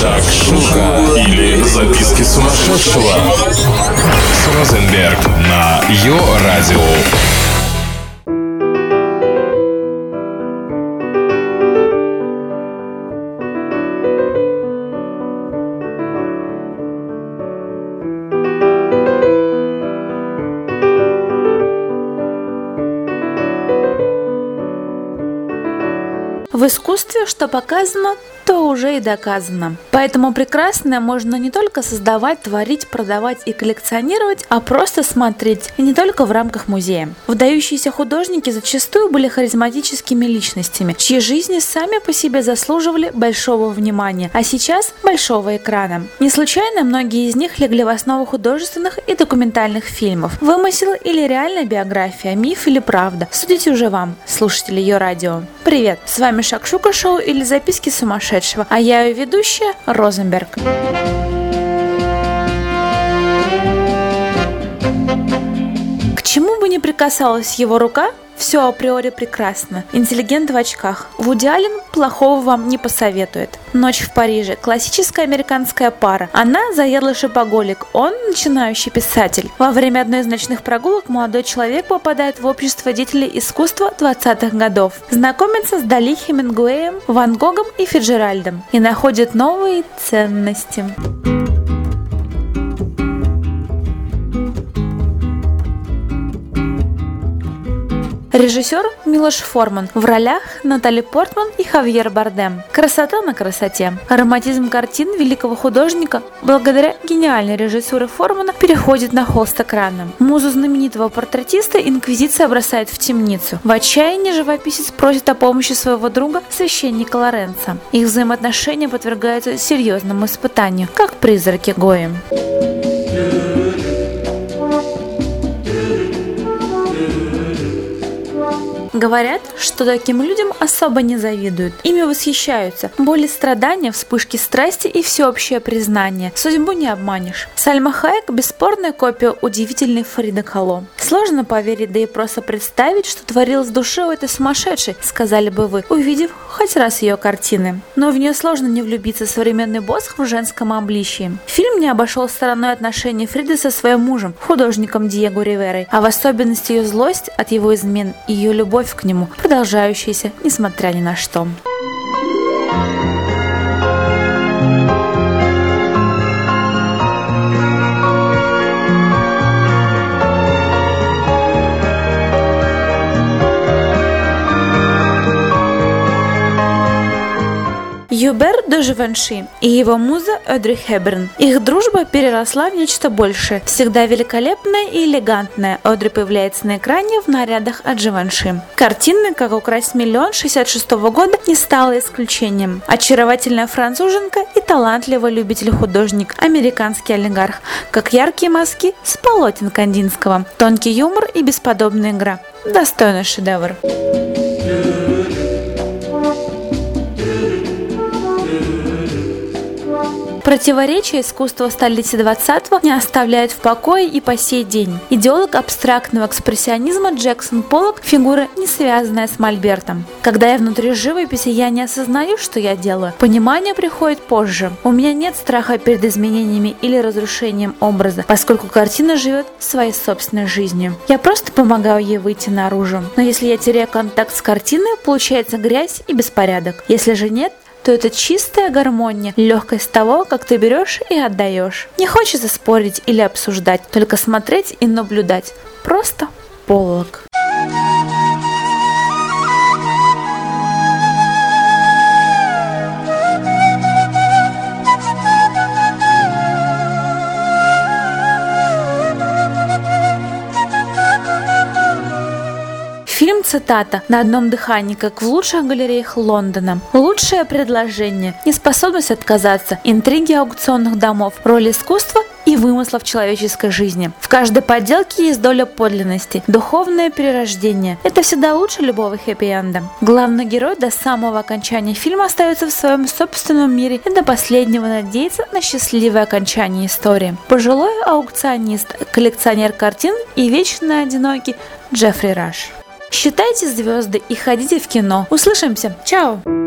Шакшука или записки сумасшедшего с Розенберг на Йо-Радио. В искусстве, что показано, то уже и доказано. Поэтому прекрасное можно не только создавать, творить, продавать и коллекционировать, а просто смотреть, и не только в рамках музея. Выдающиеся художники зачастую были харизматическими личностями, чьи жизни сами по себе заслуживали большого внимания, а сейчас большого экрана. Не случайно многие из них легли в основу художественных и документальных фильмов. Вымысел или реальная биография, миф или правда. Судите уже вам, слушатели ее радио. Привет, с вами Шакшука Шоу или записки сумасшедшего, а я ее ведущая Розенберг. К ни прикасалась его рука, все априори прекрасно. Интеллигент в очках. Вуди Аллен плохого вам не посоветует. Ночь в Париже. Классическая американская пара. Она заедлый шипоголик, он начинающий писатель. Во время одной из ночных прогулок молодой человек попадает в общество деятелей искусства 20-х годов. Знакомится с Дали Хемингуэем, Ван Гогом и Фиджеральдом и находит новые ценности. Режиссер Милош Форман. В ролях Натали Портман и Хавьер Бардем. Красота на красоте. Ароматизм картин великого художника благодаря гениальной режиссуре Формана переходит на холст экрана. Музу знаменитого портретиста Инквизиция бросает в темницу. В отчаянии живописец просит о помощи своего друга, священника Лоренца. Их взаимоотношения подвергаются серьезному испытанию, как призраки Гои. Говорят, что таким людям особо не завидуют. Ими восхищаются. Боли страдания, вспышки страсти и всеобщее признание. Судьбу не обманешь. Сальма Хайек – бесспорная копия удивительной Фриды Кало. Сложно поверить, да и просто представить, что творилось в душе у этой сумасшедшей, сказали бы вы, увидев хоть раз ее картины. Но в нее сложно не влюбиться современный босх в женском обличии. Фильм не обошел стороной отношения Фриды со своим мужем, художником Диего Риверой, а в особенности ее злость от его измен и ее любовь любовь к нему, продолжающаяся несмотря ни на что. Юбер де Живанши и его муза Одри Хеберн. Их дружба переросла в нечто большее. Всегда великолепная и элегантная, Одри появляется на экране в нарядах от Живанши. Картины «Как украсть миллион» 66 года не стала исключением. Очаровательная француженка и талантливый любитель-художник, американский олигарх, как яркие мазки с полотен Кандинского. Тонкий юмор и бесподобная игра. Достойный шедевр. Противоречия искусства столетия 20-го не оставляют в покое и по сей день. Идеолог абстрактного экспрессионизма Джексон Поллок – фигура, не связанная с Мольбертом. Когда я внутри живописи, я не осознаю, что я делаю. Понимание приходит позже. У меня нет страха перед изменениями или разрушением образа, поскольку картина живет своей собственной жизнью. Я просто помогаю ей выйти наружу. Но если я теряю контакт с картиной, получается грязь и беспорядок. Если же нет, то это чистая гармония, легкость того, как ты берешь и отдаешь. Не хочется спорить или обсуждать, только смотреть и наблюдать. Просто полок. Цитата на одном дыхании, как в лучших галереях Лондона. Лучшее предложение, неспособность отказаться, интриги аукционных домов, роль искусства и вымысла в человеческой жизни. В каждой подделке есть доля подлинности, духовное перерождение. Это всегда лучше любого хэппи-энда. Главный герой до самого окончания фильма остается в своем собственном мире и до последнего надеется на счастливое окончание истории. Пожилой аукционист, коллекционер картин и вечно одинокий Джеффри Раш. Считайте звезды и ходите в кино. Услышимся. Чао!